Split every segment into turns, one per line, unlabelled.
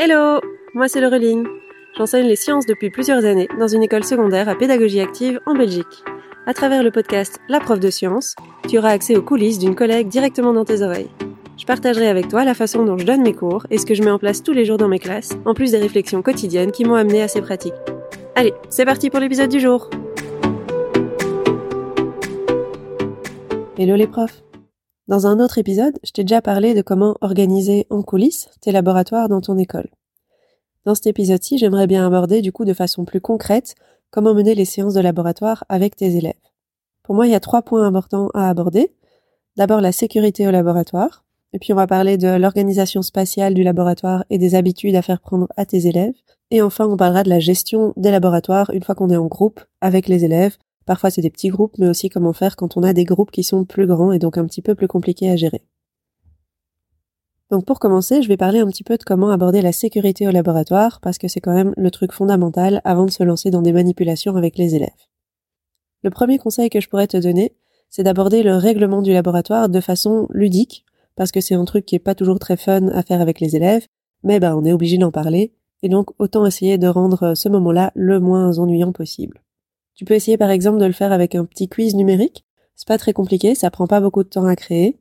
Hello Moi c'est Laureline. J'enseigne les sciences depuis plusieurs années dans une école secondaire à pédagogie active en Belgique. À travers le podcast La prof de sciences, tu auras accès aux coulisses d'une collègue directement dans tes oreilles. Je partagerai avec toi la façon dont je donne mes cours et ce que je mets en place tous les jours dans mes classes, en plus des réflexions quotidiennes qui m'ont amené à ces pratiques. Allez, c'est parti pour l'épisode du jour Hello les profs Dans un autre épisode, je t'ai déjà parlé de comment organiser en coulisses tes laboratoires dans ton école. Dans cet épisode-ci, j'aimerais bien aborder du coup de façon plus concrète comment mener les séances de laboratoire avec tes élèves. Pour moi, il y a trois points importants à aborder. D'abord la sécurité au laboratoire, et puis on va parler de l'organisation spatiale du laboratoire et des habitudes à faire prendre à tes élèves. Et enfin, on parlera de la gestion des laboratoires une fois qu'on est en groupe avec les élèves, Parfois c'est des petits groupes, mais aussi comment faire quand on a des groupes qui sont plus grands et donc un petit peu plus compliqués à gérer. Donc pour commencer, je vais parler un petit peu de comment aborder la sécurité au laboratoire, parce que c'est quand même le truc fondamental avant de se lancer dans des manipulations avec les élèves. Le premier conseil que je pourrais te donner, c'est d'aborder le règlement du laboratoire de façon ludique, parce que c'est un truc qui est pas toujours très fun à faire avec les élèves, mais ben on est obligé d'en parler, et donc autant essayer de rendre ce moment-là le moins ennuyant possible. Tu peux essayer par exemple de le faire avec un petit quiz numérique. C'est pas très compliqué, ça prend pas beaucoup de temps à créer.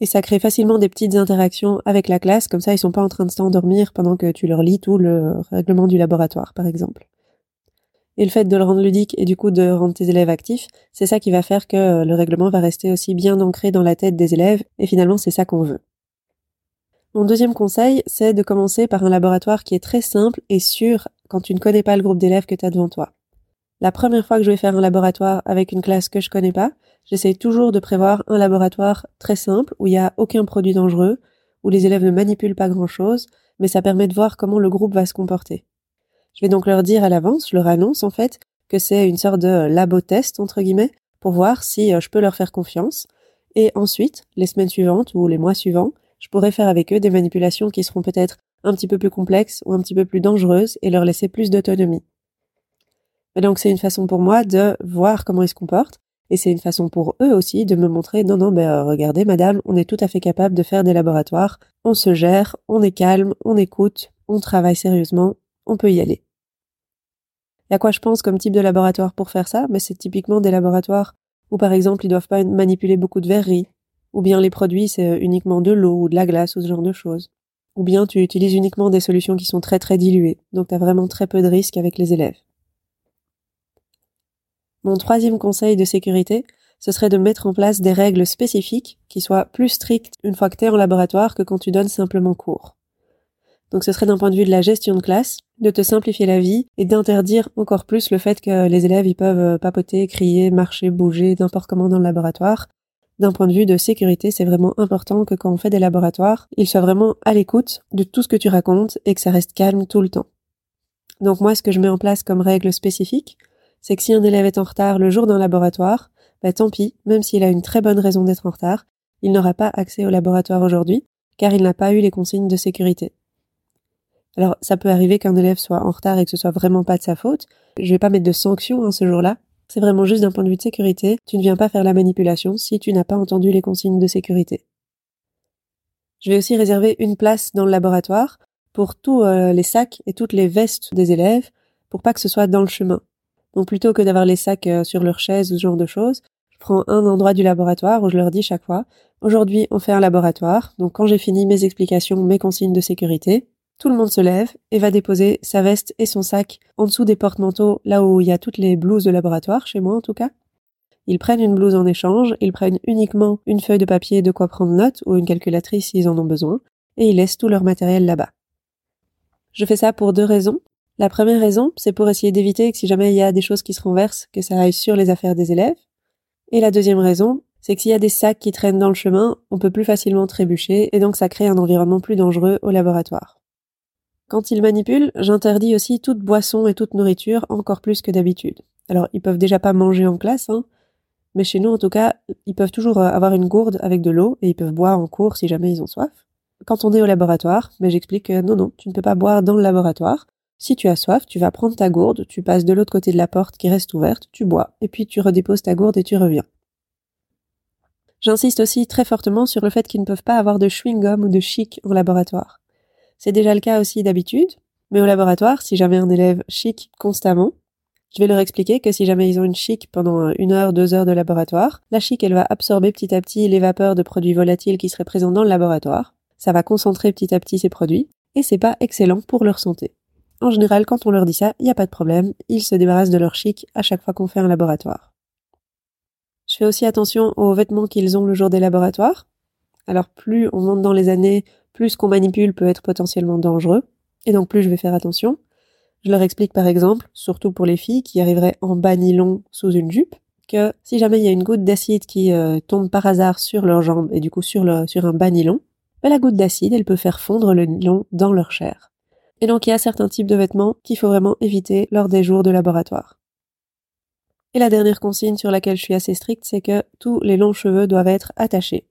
Et ça crée facilement des petites interactions avec la classe, comme ça ils sont pas en train de s'endormir pendant que tu leur lis tout le règlement du laboratoire, par exemple. Et le fait de le rendre ludique et du coup de rendre tes élèves actifs, c'est ça qui va faire que le règlement va rester aussi bien ancré dans la tête des élèves, et finalement c'est ça qu'on veut. Mon deuxième conseil, c'est de commencer par un laboratoire qui est très simple et sûr quand tu ne connais pas le groupe d'élèves que tu as devant toi. La première fois que je vais faire un laboratoire avec une classe que je connais pas, j'essaie toujours de prévoir un laboratoire très simple où il n'y a aucun produit dangereux, où les élèves ne manipulent pas grand chose, mais ça permet de voir comment le groupe va se comporter. Je vais donc leur dire à l'avance, je leur annonce en fait que c'est une sorte de labo test entre guillemets pour voir si euh, je peux leur faire confiance. Et ensuite, les semaines suivantes ou les mois suivants, je pourrai faire avec eux des manipulations qui seront peut-être un petit peu plus complexes ou un petit peu plus dangereuses et leur laisser plus d'autonomie. Donc c'est une façon pour moi de voir comment ils se comportent et c'est une façon pour eux aussi de me montrer non non ben regardez madame, on est tout à fait capable de faire des laboratoires, on se gère, on est calme, on écoute, on travaille sérieusement, on peut y aller. Et à quoi je pense comme type de laboratoire pour faire ça? Mais c'est typiquement des laboratoires où par exemple ils doivent pas manipuler beaucoup de verreries, ou bien les produits c'est uniquement de l'eau ou de la glace ou ce genre de choses. Ou bien tu utilises uniquement des solutions qui sont très très diluées, donc tu as vraiment très peu de risques avec les élèves. Mon troisième conseil de sécurité, ce serait de mettre en place des règles spécifiques qui soient plus strictes une fois que tu es en laboratoire que quand tu donnes simplement cours. Donc ce serait d'un point de vue de la gestion de classe, de te simplifier la vie et d'interdire encore plus le fait que les élèves ils peuvent euh, papoter, crier, marcher, bouger, n'importe comment dans le laboratoire. D'un point de vue de sécurité, c'est vraiment important que quand on fait des laboratoires, ils soient vraiment à l'écoute de tout ce que tu racontes et que ça reste calme tout le temps. Donc moi, ce que je mets en place comme règle spécifique, c'est que si un élève est en retard le jour d'un laboratoire, bah tant pis, même s'il a une très bonne raison d'être en retard, il n'aura pas accès au laboratoire aujourd'hui, car il n'a pas eu les consignes de sécurité. Alors, ça peut arriver qu'un élève soit en retard et que ce soit vraiment pas de sa faute. Je vais pas mettre de sanctions hein, ce jour-là. C'est vraiment juste d'un point de vue de sécurité. Tu ne viens pas faire la manipulation si tu n'as pas entendu les consignes de sécurité. Je vais aussi réserver une place dans le laboratoire pour tous euh, les sacs et toutes les vestes des élèves pour pas que ce soit dans le chemin. Donc plutôt que d'avoir les sacs euh, sur leur chaise ou ce genre de choses, je prends un endroit du laboratoire où je leur dis chaque fois, aujourd'hui on fait un laboratoire, donc quand j'ai fini mes explications, mes consignes de sécurité, tout le monde se lève et va déposer sa veste et son sac en dessous des porte-manteaux, là où il y a toutes les blouses de laboratoire, chez moi en tout cas. Ils prennent une blouse en échange, ils prennent uniquement une feuille de papier de quoi prendre note ou une calculatrice s'ils en ont besoin, et ils laissent tout leur matériel là-bas. Je fais ça pour deux raisons. La première raison, c'est pour essayer d'éviter que si jamais il y a des choses qui se renversent, que ça aille sur les affaires des élèves. Et la deuxième raison, c'est que s'il y a des sacs qui traînent dans le chemin, on peut plus facilement trébucher et donc ça crée un environnement plus dangereux au laboratoire. Quand ils manipulent, j'interdis aussi toute boisson et toute nourriture encore plus que d'habitude. Alors ils peuvent déjà pas manger en classe, hein, mais chez nous en tout cas, ils peuvent toujours euh, avoir une gourde avec de l'eau et ils peuvent boire en cours si jamais ils ont soif. Quand on est au laboratoire, mais j'explique que non non, tu ne peux pas boire dans le laboratoire, si tu as soif, tu vas prendre ta gourde, tu passes de l'autre côté de la porte qui reste ouverte, tu bois, et puis tu redéposes ta gourde et tu reviens. J'insiste aussi très fortement sur le fait qu'ils ne peuvent pas avoir de chewing-gum ou de chic en laboratoire. C'est déjà le cas aussi d'habitude, mais au laboratoire, si j'avais un élève chic constamment, je vais leur expliquer que si jamais ils ont une chic pendant une heure, deux heures de laboratoire, la chic, elle va absorber petit à petit les vapeurs de produits volatiles qui seraient présents dans le laboratoire. Ça va concentrer petit à petit ces produits, et c'est pas excellent pour leur santé. En général, quand on leur dit ça, il n'y a pas de problème, ils se débarrassent de leur chic à chaque fois qu'on fait un laboratoire. Je fais aussi attention aux vêtements qu'ils ont le jour des laboratoires. Alors plus on monte dans les années, plus ce qu'on manipule peut être potentiellement dangereux, et donc plus je vais faire attention. Je leur explique par exemple, surtout pour les filles qui arriveraient en bas nylon sous une jupe, que si jamais il y a une goutte d'acide qui euh, tombe par hasard sur leurs jambes et du coup sur, le, sur un bas nylon, ben, la goutte d'acide, elle peut faire fondre le nylon dans leur chair. Et donc il y a certains types de vêtements qu'il faut vraiment éviter lors des jours de laboratoire. Et la dernière consigne sur laquelle je suis assez stricte, c'est que tous les longs cheveux doivent être attachés.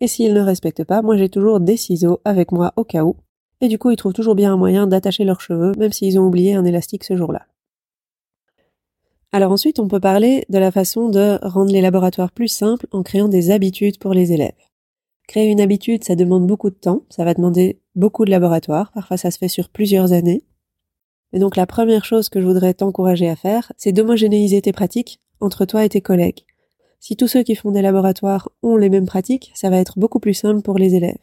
Et s'ils ne respectent pas, moi j'ai toujours des ciseaux avec moi au cas où, et du coup ils trouvent toujours bien un moyen d'attacher leurs cheveux, même s'ils ont oublié un élastique ce jour-là. Alors ensuite, on peut parler de la façon de rendre les laboratoires plus simples en créant des habitudes pour les élèves. Créer une habitude, ça demande beaucoup de temps, ça va demander beaucoup de laboratoires, parfois ça se fait sur plusieurs années. Et donc la première chose que je voudrais t'encourager à faire, c'est d'homogénéiser tes pratiques entre toi et tes collègues. Si tous ceux qui font des laboratoires ont les mêmes pratiques, ça va être beaucoup plus simple pour les élèves.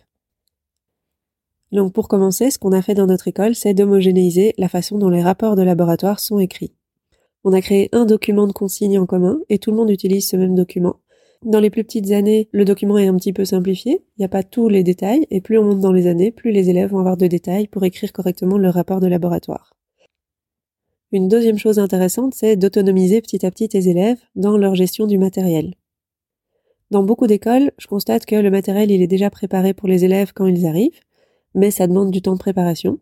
Donc pour commencer, ce qu'on a fait dans notre école, c'est d'homogénéiser la façon dont les rapports de laboratoire sont écrits. On a créé un document de consigne en commun et tout le monde utilise ce même document. Dans les plus petites années, le document est un petit peu simplifié, il n'y a pas tous les détails, et plus on monte dans les années, plus les élèves vont avoir de détails pour écrire correctement leur rapport de laboratoire. Une deuxième chose intéressante, c'est d'autonomiser petit à petit tes élèves dans leur gestion du matériel. Dans beaucoup d'écoles, je constate que le matériel il est déjà préparé pour les élèves quand ils arrivent, mais ça demande du temps de préparation.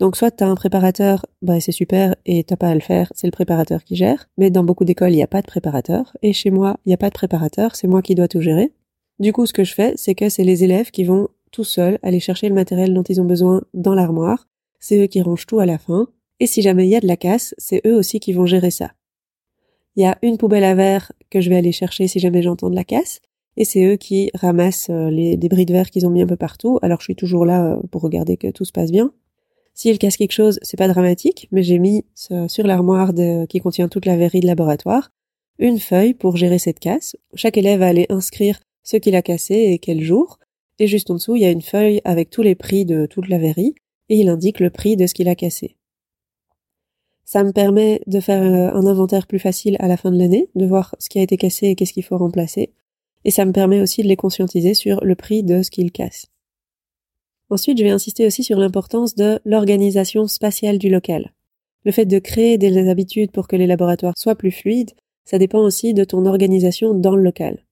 Donc soit tu un préparateur, bah c'est super et t'as pas à le faire, c'est le préparateur qui gère. Mais dans beaucoup d'écoles, il n'y a pas de préparateur et chez moi, il n'y a pas de préparateur, c'est moi qui dois tout gérer. Du coup, ce que je fais, c'est que c'est les élèves qui vont tout seuls aller chercher le matériel dont ils ont besoin dans l'armoire. C'est eux qui rangent tout à la fin. Et si jamais il y a de la casse, c'est eux aussi qui vont gérer ça. Il y a une poubelle à verre que je vais aller chercher si jamais j'entends de la casse et c'est eux qui ramassent euh, les débris de verre qu'ils ont mis un peu partout. Alors je suis toujours là euh, pour regarder que tout se passe bien. S'ils cassent quelque chose, c'est pas dramatique, mais j'ai mis sur l'armoire qui contient toute la verrerie de laboratoire une feuille pour gérer cette casse. Chaque élève va aller inscrire ce qu'il a cassé et quel jour. Et juste en dessous, il y a une feuille avec tous les prix de toute la verrerie et il indique le prix de ce qu'il a cassé. Ça me permet de faire euh, un inventaire plus facile à la fin de l'année, de voir ce qui a été cassé et qu'est-ce qu'il faut remplacer et ça me permet aussi de les conscientiser sur le prix de ce qu'ils cassent. Ensuite, je vais insister aussi sur l'importance de l'organisation spatiale du local. Le fait de créer des habitudes pour que les laboratoires soient plus fluides, ça dépend aussi de ton organisation dans le local.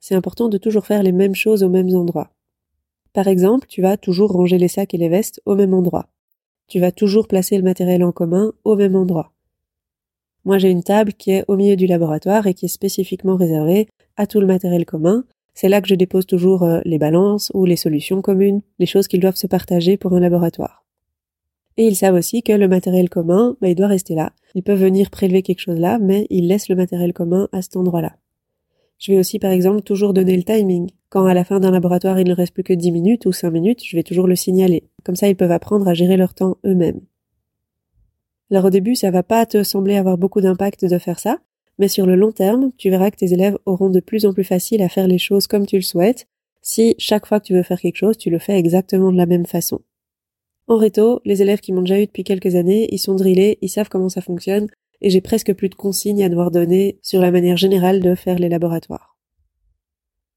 C'est important de toujours faire les mêmes choses aux mêmes endroits. Par exemple, tu vas toujours ranger les sacs et les vestes au même endroit. Tu vas toujours placer le matériel en commun au même endroit. Moi, j'ai une table qui est au milieu du laboratoire et qui est spécifiquement réservée à tout le matériel commun. C'est là que je dépose toujours euh, les balances ou les solutions communes, les choses qu'ils doivent se partager pour un laboratoire. Et ils savent aussi que le matériel commun, bah, il doit rester là. Ils peuvent venir prélever quelque chose là, mais ils laissent le matériel commun à cet endroit-là. Je vais aussi par exemple toujours donner le timing. Quand à la fin d'un laboratoire il ne reste plus que 10 minutes ou 5 minutes, je vais toujours le signaler. Comme ça ils peuvent apprendre à gérer leur temps eux-mêmes. Alors au début ça va pas te sembler avoir beaucoup d'impact de faire ça, mais sur le long terme, tu verras que tes élèves auront de plus en plus facile à faire les choses comme tu le souhaites, si chaque fois que tu veux faire quelque chose, tu le fais exactement de la même façon. En réto, les élèves qui m'ont déjà eu depuis quelques années, ils sont drillés, ils savent comment ça fonctionne, et j'ai presque plus de consignes à devoir donner sur la manière générale de faire les laboratoires.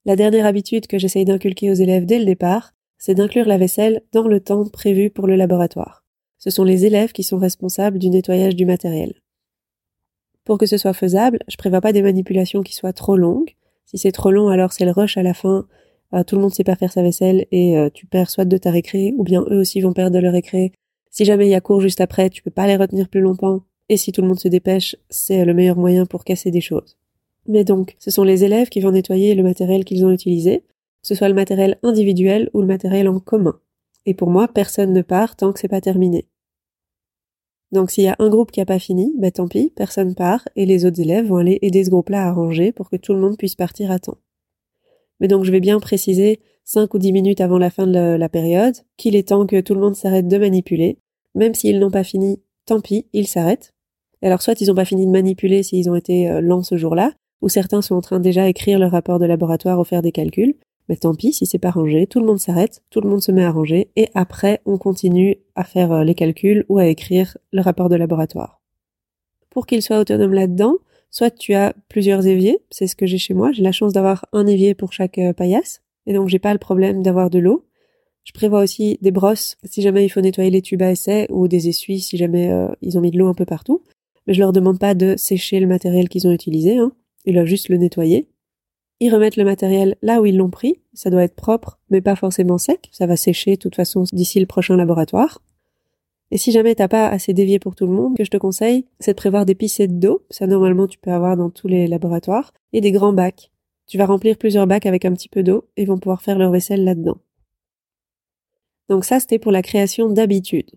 La dernière habitude que j'essaye d'inculquer aux élèves dès le départ, c'est d'inclure la vaisselle dans le temps prévu pour le laboratoire. Ce sont les élèves qui sont responsables du nettoyage du matériel. Pour que ce soit faisable, je prévois pas des manipulations qui soient trop longues. Si c'est trop long, alors c'est le rush à la fin. Euh, tout le monde sait pas faire sa vaisselle et euh, tu perds soit de ta récré, ou bien eux aussi vont perdre de leur récré. Si jamais il y a cours juste après, tu peux pas les retenir plus longtemps. Et si tout le monde se dépêche, c'est le meilleur moyen pour casser des choses. Mais donc, ce sont les élèves qui vont nettoyer le matériel qu'ils ont utilisé, que ce soit le matériel individuel ou le matériel en commun. Et pour moi, personne ne part tant que c'est pas terminé. Donc s'il y a un groupe qui a pas fini, ben tant pis, personne part et les autres élèves vont aller aider ce groupe-là à ranger pour que tout le monde puisse partir à temps. Mais donc je vais bien préciser 5 ou 10 minutes avant la fin de la période qu'il est temps que tout le monde s'arrête de manipuler. Même s'ils n'ont pas fini, tant pis, ils s'arrêtent. Alors soit ils n'ont pas fini de manipuler s'ils ont été euh, lents ce jour-là, ou certains sont en train déjà écrire le rapport de laboratoire ou faire des calculs. Mais tant pis si c'est pas rangé, tout le monde s'arrête, tout le monde se met à ranger, et après on continue à faire euh, les calculs ou à écrire le rapport de laboratoire. Pour qu'ils soient autonomes là-dedans, soit tu as plusieurs éviers, c'est ce que j'ai chez moi, j'ai la chance d'avoir un évier pour chaque euh, paillasse, et donc j'ai pas le problème d'avoir de l'eau. Je prévois aussi des brosses si jamais il faut nettoyer les tubes à essai ou des essuies si jamais euh, ils ont mis de l'eau un peu partout. Mais je leur demande pas de sécher le matériel qu'ils ont utilisé, hein. ils doivent juste le nettoyer. Ils remettent le matériel là où ils l'ont pris, ça doit être propre mais pas forcément sec, ça va sécher de toute façon d'ici le prochain laboratoire. Et si jamais t'as pas assez d'évier pour tout le monde, que je te conseille, c'est de prévoir des pissettes d'eau, ça normalement tu peux avoir dans tous les laboratoires, et des grands bacs. Tu vas remplir plusieurs bacs avec un petit peu d'eau et vont pouvoir faire leur vaisselle là-dedans. Donc ça, c'était pour la création d'habitudes.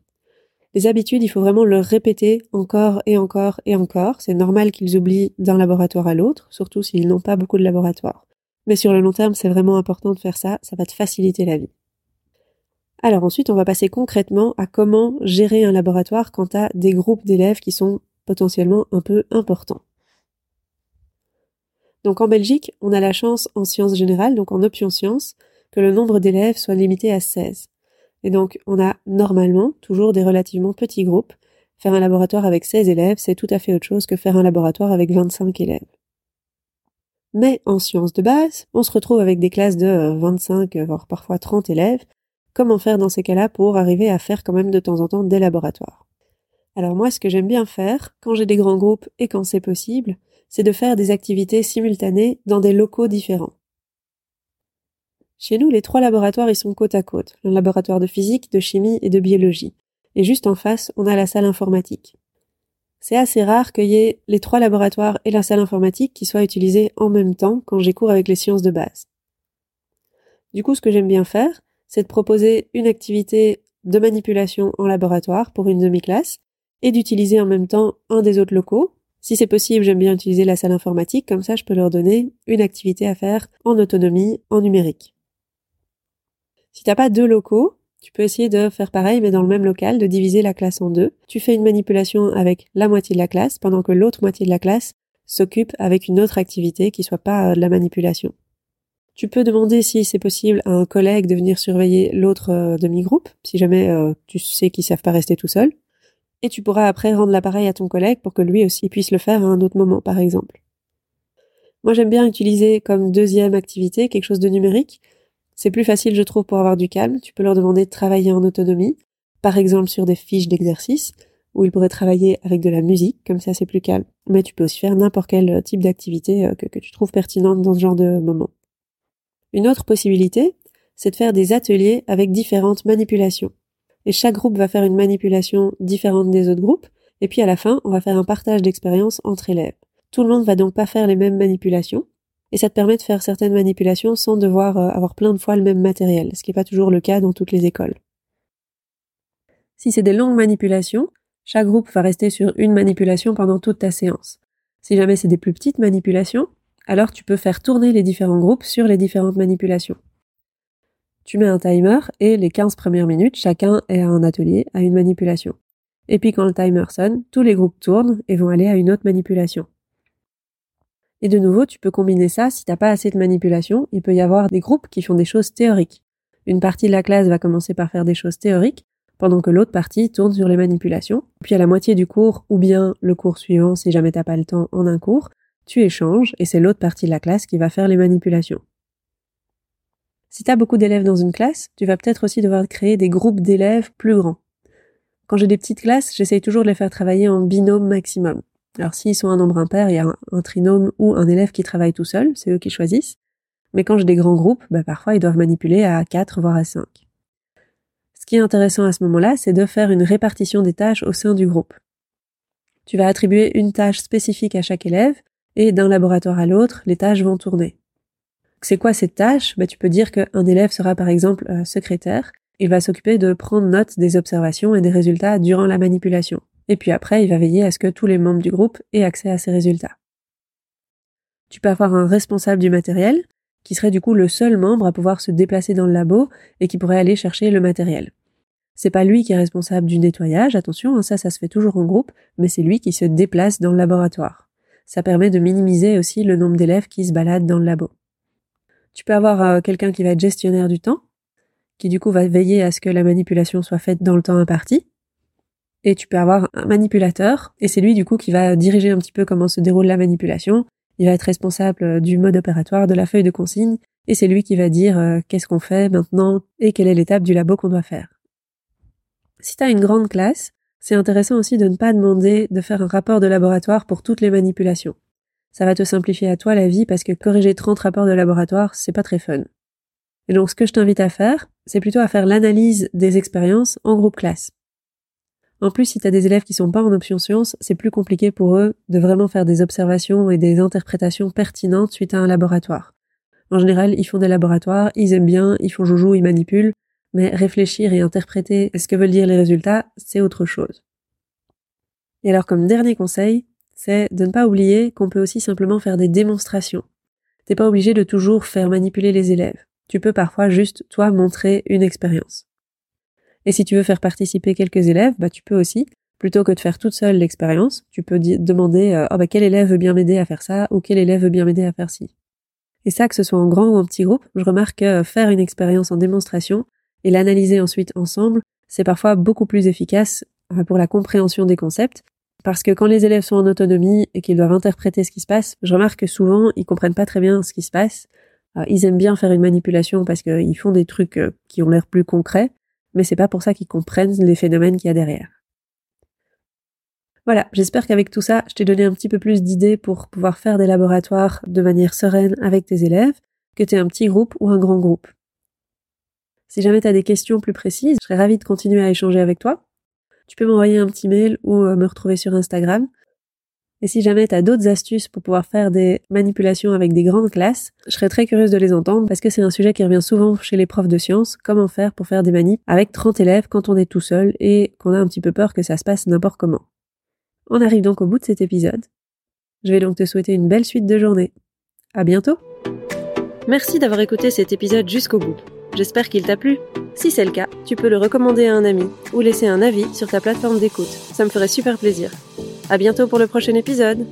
Les habitudes, il faut vraiment le répéter encore et encore et encore. C'est normal qu'ils oublient d'un laboratoire à l'autre, surtout s'ils n'ont pas beaucoup de laboratoires. Mais sur le long terme, c'est vraiment important de faire ça, ça va te faciliter la vie. Alors ensuite, on va passer concrètement à comment gérer un laboratoire quand tu as des groupes d'élèves qui sont potentiellement un peu importants. Donc en Belgique, on a la chance en sciences générales, donc en option sciences, que le nombre d'élèves soit limité à 16. Et donc on a normalement toujours des relativement petits groupes. Faire un laboratoire avec 16 élèves, c'est tout à fait autre chose que faire un laboratoire avec 25 élèves. Mais en sciences de base, on se retrouve avec des classes de 25, voire parfois 30 élèves. Comment faire dans ces cas-là pour arriver à faire quand même de temps en temps des laboratoires? Alors moi, ce que j'aime bien faire, quand j'ai des grands groupes et quand c'est possible, c'est de faire des activités simultanées dans des locaux différents. Chez nous, les trois laboratoires y sont côte à côte, le laboratoire de physique, de chimie et de biologie. Et juste en face, on a la salle informatique. C'est assez rare qu'il y ait les trois laboratoires et la salle informatique qui soient utilisés en même temps quand j'ai cours avec les sciences de base. Du coup, ce que j'aime bien faire, c'est de proposer une activité de manipulation en laboratoire pour une demi-classe et d'utiliser en même temps un des autres locaux si c'est possible, j'aime bien utiliser la salle informatique, comme ça je peux leur donner une activité à faire en autonomie, en numérique. Si t'as pas deux locaux, tu peux essayer de faire pareil, mais dans le même local, de diviser la classe en deux. Tu fais une manipulation avec la moitié de la classe, pendant que l'autre moitié de la classe s'occupe avec une autre activité qui soit pas euh, de la manipulation. Tu peux demander si c'est possible à un collègue de venir surveiller l'autre euh, demi-groupe, si jamais euh, tu sais qu'ils savent pas rester tout seuls et tu pourras après rendre l'appareil à ton collègue pour que lui aussi puisse le faire à un autre moment, par exemple. Moi, j'aime bien utiliser comme deuxième activité quelque chose de numérique. C'est plus facile, je trouve, pour avoir du calme. Tu peux leur demander de travailler en autonomie, par exemple sur des fiches d'exercice, où ils pourraient travailler avec de la musique, comme ça c'est plus calme. Mais tu peux aussi faire n'importe quel type d'activité euh, que, que tu trouves pertinente dans ce genre de moment. Une autre possibilité, c'est de faire des ateliers avec différentes manipulations et chaque groupe va faire une manipulation différente des autres groupes, et puis à la fin, on va faire un partage d'expérience entre élèves. Tout le monde va donc pas faire les mêmes manipulations, et ça te permet de faire certaines manipulations sans devoir euh, avoir plein de fois le même matériel, ce qui n'est pas toujours le cas dans toutes les écoles. Si c'est des longues manipulations, chaque groupe va rester sur une manipulation pendant toute ta séance. Si jamais c'est des plus petites manipulations, alors tu peux faire tourner les différents groupes sur les différentes manipulations tu mets un timer et les 15 premières minutes, chacun est à un atelier, à une manipulation. Et puis quand le timer sonne, tous les groupes tournent et vont aller à une autre manipulation. Et de nouveau, tu peux combiner ça, si t'as pas assez de manipulation, il peut y avoir des groupes qui font des choses théoriques. Une partie de la classe va commencer par faire des choses théoriques, pendant que l'autre partie tourne sur les manipulations. Puis à la moitié du cours, ou bien le cours suivant, si jamais t'as pas le temps en un cours, tu échanges et c'est l'autre partie de la classe qui va faire les manipulations. Si tu as beaucoup d'élèves dans une classe, tu vas peut-être aussi devoir créer des groupes d'élèves plus grands. Quand j'ai des petites classes, j'essaye toujours de les faire travailler en binôme maximum. Alors s'ils sont un nombre impair, il y a un, trinôme ou un élève qui travaille tout seul, c'est eux qui choisissent. Mais quand j'ai des grands groupes, bah parfois ils doivent manipuler à 4 voire à 5. Ce qui est intéressant à ce moment-là, c'est de faire une répartition des tâches au sein du groupe. Tu vas attribuer une tâche spécifique à chaque élève, et d'un laboratoire à l'autre, les tâches vont tourner. C'est quoi cette tâche? Bah, Tu peux dire qu'un élève sera par exemple euh, secrétaire. Il va s'occuper de prendre note des observations et des résultats durant la manipulation. Et puis après, il va veiller à ce que tous les membres du groupe aient accès à ces résultats. Tu peux avoir un responsable du matériel qui serait du coup le seul membre à pouvoir se déplacer dans le labo et qui pourrait aller chercher le matériel. C'est pas lui qui est responsable du nettoyage, attention, hein, ça, ça se fait toujours en groupe, mais c'est lui qui se déplace dans le laboratoire. Ça permet de minimiser aussi le nombre d'élèves qui se baladent dans le labo. Tu peux avoir euh, quelqu'un qui va être gestionnaire du temps, qui du coup va veiller à ce que la manipulation soit faite dans le temps imparti. Et tu peux avoir un manipulateur, et c'est lui du coup qui va diriger un petit peu comment se déroule la manipulation. Il va être responsable euh, du mode opératoire, de la feuille de consigne, et c'est lui qui va dire euh, qu'est-ce qu'on fait maintenant et quelle est l'étape du labo qu'on doit faire. Si tu as une grande classe, c'est intéressant aussi de ne pas demander de faire un rapport de laboratoire pour toutes les manipulations. Ça va te simplifier à toi la vie parce que corriger 30 rapports de laboratoire, c'est pas très fun. Et donc ce que je t'invite à faire, c'est plutôt à faire l'analyse des expériences en groupe classe. En plus, si tu as des élèves qui sont pas en option sciences, c'est plus compliqué pour eux de vraiment faire des observations et des interprétations pertinentes suite à un laboratoire. En général, ils font des laboratoires, ils aiment bien, ils font joujou, ils manipulent, mais réfléchir et interpréter ce que veulent dire les résultats, c'est autre chose. Et alors comme dernier conseil, c'est de ne pas oublier qu'on peut aussi simplement faire des démonstrations. T'es pas obligé de toujours faire manipuler les élèves. Tu peux parfois juste, toi, montrer une expérience. Et si tu veux faire participer quelques élèves, bah tu peux aussi, plutôt que de faire toute seule l'expérience, tu peux demander euh, oh, bah, quel élève veut bien m'aider à faire ça? ou quel élève veut bien m'aider à faire ci? Et ça, que ce soit en grand ou en petit groupe, je remarque que faire une expérience en démonstration, et l'analyser ensuite ensemble, c'est parfois beaucoup plus efficace euh, pour la compréhension des concepts. Parce que quand les élèves sont en autonomie et qu'ils doivent interpréter ce qui se passe, je remarque que souvent ils comprennent pas très bien ce qui se passe. Euh, ils aiment bien faire une manipulation parce qu'ils font des trucs euh, qui ont l'air plus concrets, mais c'est pas pour ça qu'ils comprennent les phénomènes qu'il y a derrière. Voilà, j'espère qu'avec tout ça, je t'ai donné un petit peu plus d'idées pour pouvoir faire des laboratoires de manière sereine avec tes élèves, que tu aies un petit groupe ou un grand groupe. Si jamais tu as des questions plus précises, je serais ravie de continuer à échanger avec toi. Tu peux m'envoyer un petit mail ou euh, me retrouver sur Instagram. Et si jamais tu as d'autres astuces pour pouvoir faire des manipulations avec des grandes classes, je serais très curieuse de les entendre parce que c'est un sujet qui revient souvent chez les profs de sciences, comment faire pour faire des manips avec 30 élèves quand on est tout seul et qu'on a un petit peu peur que ça se passe n'importe comment. On arrive donc au bout de cet épisode. Je vais donc te souhaiter une belle suite de journée. À bientôt! Merci d'avoir écouté cet épisode jusqu'au bout. J'espère qu'il t'a plu. Si c'est le cas, tu peux le recommander à un ami ou laisser un avis sur ta plateforme d'écoute. Ça me ferait super plaisir. À bientôt pour le prochain épisode.